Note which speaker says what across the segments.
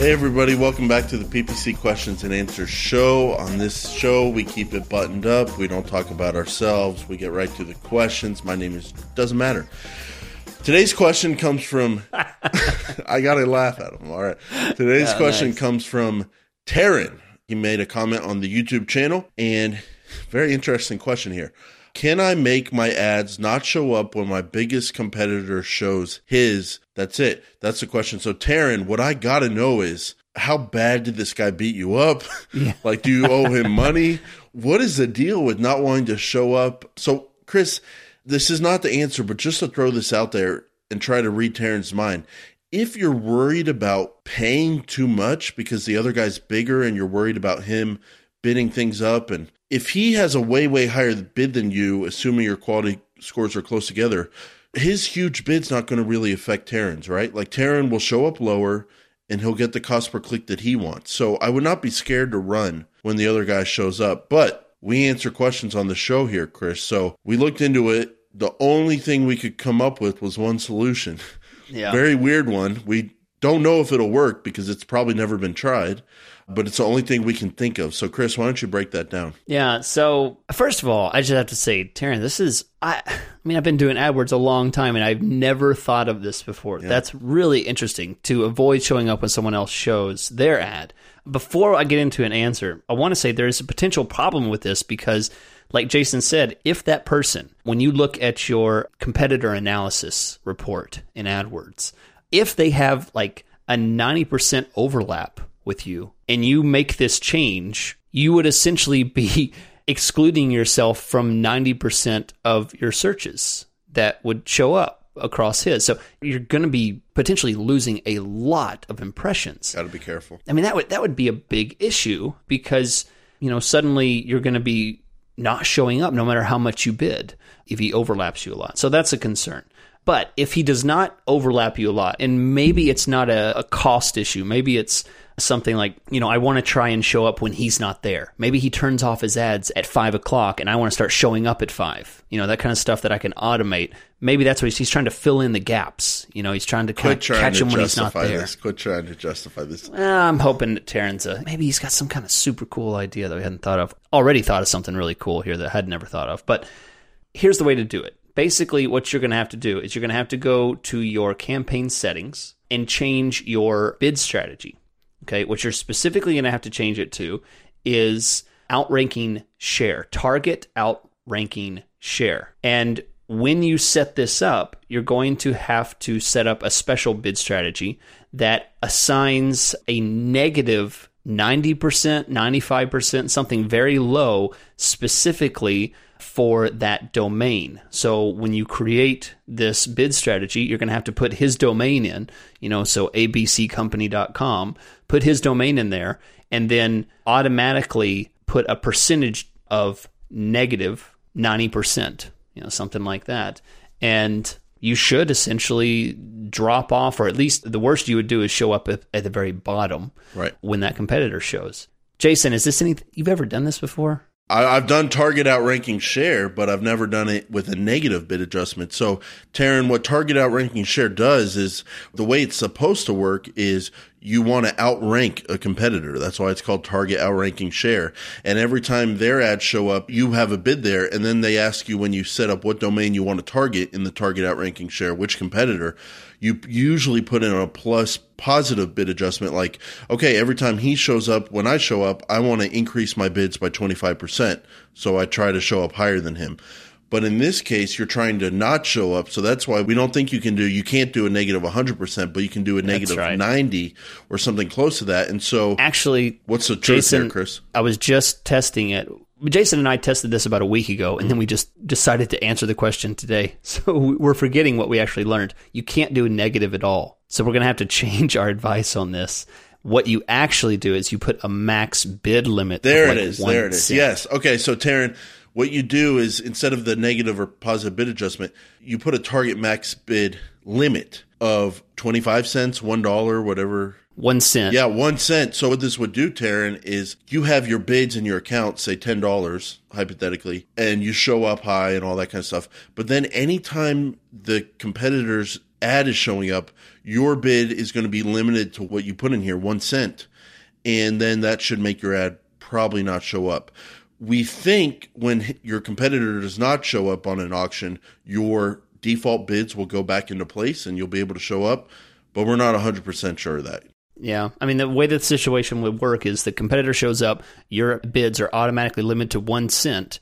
Speaker 1: Hey, everybody, welcome back to the PPC Questions and Answers show. On this show, we keep it buttoned up. We don't talk about ourselves. We get right to the questions. My name is, doesn't matter. Today's question comes from, I got to laugh at him. All right. Today's
Speaker 2: Yeah,
Speaker 1: question
Speaker 2: nice.
Speaker 1: comes from Taryn. He made a comment on the YouTube channel, and very interesting question here. Can I make my ads not show up when my biggest competitor shows his? That's it. That's the question. So, Taryn, what I got to know is how bad did this guy beat you up? like, do you owe him money? What is the deal with not wanting to show up? So, Chris, this is not the answer, but just to throw this out there and try to read Taryn's mind. If you're worried about paying too much because the other guy's bigger and you're worried about him bidding things up, and if he has a way, way higher bid than you, assuming your quality scores are close together, his huge bid's not going to really affect Taryn's, right? Like Taryn will show up lower and he'll get the cost per click that he wants. So I would not be scared to run when the other guy shows up. But we answer questions on the show here, Chris. So we looked into it. The only thing we could come up with was one solution.
Speaker 2: Yeah.
Speaker 1: Very weird one. We don't know if it'll work because it's probably never been tried, but it's the only thing we can think of. So, Chris, why don't you break that down?
Speaker 2: Yeah. So first of all, I just have to say, Taryn, this is I. I mean, I've been doing AdWords a long time, and I've never thought of this before. That's really interesting to avoid showing up when someone else shows their ad. Before I get into an answer, I want to say there is a potential problem with this because, like Jason said, if that person, when you look at your competitor analysis report in AdWords, if they have like a 90% overlap with you and you make this change, you would essentially be excluding yourself from 90% of your searches that would show up across his. So you're going to be potentially losing a lot of impressions.
Speaker 1: Got to be careful.
Speaker 2: I mean that would that would be a big issue because you know suddenly you're going to be not showing up no matter how much you bid if he overlaps you a lot. So that's a concern. But if he does not overlap you a lot, and maybe it's not a, a cost issue, maybe it's something like, you know, I want to try and show up when he's not there. Maybe he turns off his ads at five o'clock and I want to start showing up at five. You know, that kind of stuff that I can automate. Maybe that's what he's, he's trying to fill in the gaps. You know, he's trying to kind
Speaker 1: Quit
Speaker 2: of
Speaker 1: trying
Speaker 2: catch
Speaker 1: to
Speaker 2: him when he's not there.
Speaker 1: this. Quit trying to justify this.
Speaker 2: Well, I'm hoping that Taryn's a, uh, maybe he's got some kind of super cool idea that we hadn't thought of. Already thought of something really cool here that I had never thought of. But here's the way to do it. Basically, what you're going to have to do is you're going to have to go to your campaign settings and change your bid strategy. Okay, what you're specifically going to have to change it to is outranking share, target outranking share. And when you set this up, you're going to have to set up a special bid strategy that assigns a negative 90%, 95%, something very low specifically for that domain. So when you create this bid strategy, you're going to have to put his domain in, you know, so abccompany.com, put his domain in there, and then automatically put a percentage of negative 90%, you know, something like that. And you should essentially drop off, or at least the worst you would do is show up at, at the very bottom
Speaker 1: Right.
Speaker 2: when that competitor shows. Jason, is this anything you've ever done this before?
Speaker 1: I, I've done target outranking share, but I've never done it with a negative bid adjustment. So, Taryn, what target outranking share does is the way it's supposed to work is you want to outrank a competitor. That's why it's called target outranking share. And every time their ads show up, you have a bid there, and then they ask you when you set up what domain you want to target in the target outranking share, which competitor. You usually put in a plus positive bid adjustment like, okay, every time he shows up, when I show up, I want to increase my bids by 25%. So I try to show up higher than him. But in this case, you're trying to not show up. So that's why we don't think you can do, you can't do a negative 100%, but you can do a negative
Speaker 2: right.
Speaker 1: 90 or something close to that. And so
Speaker 2: Actually,
Speaker 1: what's the truth
Speaker 2: Jason,
Speaker 1: there, Chris?
Speaker 2: I was just testing it. Jason and I tested this about a week ago, and then we just decided to answer the question today. So we're forgetting what we actually learned. You can't do a negative at all. So we're going to have to change our advice on this. What you actually do is you put a max bid limit.
Speaker 1: There
Speaker 2: like
Speaker 1: it is. There it is.
Speaker 2: cent.
Speaker 1: Yes. Okay. So, Taryn, what you do is instead of the negative or positive bid adjustment, you put a target max bid limit of 25 cents, $1, whatever.
Speaker 2: One cent.
Speaker 1: Yeah, one cent. So, what this would do, Taryn, is you have your bids in your account, say $10, hypothetically, and you show up high and all that kind of stuff. But then anytime the competitors ad is showing up, your bid is going to be limited to what you put in here, one cent. And then that should make your ad probably not show up. We think when your competitor does not show up on an auction, your default bids will go back into place and you'll be able to show up, but we're not 100% sure of that.
Speaker 2: Yeah. I mean, the way the situation would work is the competitor shows up, your bids are automatically limited to one cent,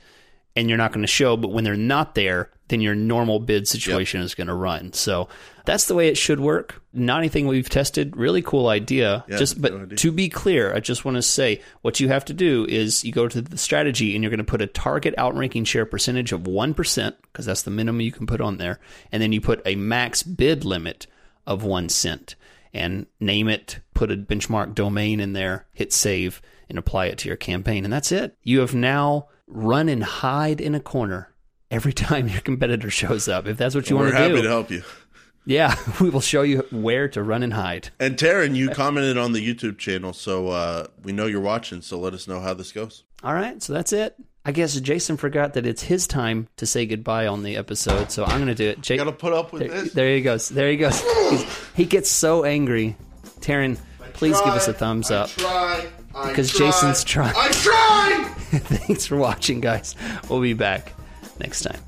Speaker 2: and you're not going to show. But when they're not there, then your normal bid situation yep. is going to run. So that's the way it should work. Not anything we've tested. Really cool idea. Yeah, just but idea. to be clear, I just want to say what you have to do is you go to the strategy and you're going to put a target outranking share percentage of one percent because that's the minimum you can put on there, and then you put a max bid limit of one cent and name it, put a benchmark domain in there, hit save, and apply it to your campaign. And that's it. You have now run and hide in a corner every time your competitor shows up. If that's what you want to do,
Speaker 1: we're happy to help you.
Speaker 2: Yeah, we will show you where to run and hide.
Speaker 1: And Taryn, you commented on the YouTube channel, so uh, we know you're watching. So let us know how this goes.
Speaker 2: All right, so that's it. I guess Jason forgot that it's his time to say goodbye on the episode, so I'm going to do it.
Speaker 1: Jake, gotta put up with
Speaker 2: there,
Speaker 1: this.
Speaker 2: There he goes. There he goes. He's, he gets so angry. Taryn, please try, give us a thumbs up.
Speaker 1: I try.
Speaker 2: I because try. Jason's trying.
Speaker 1: I try.
Speaker 2: Thanks for watching, guys. We'll be back next time.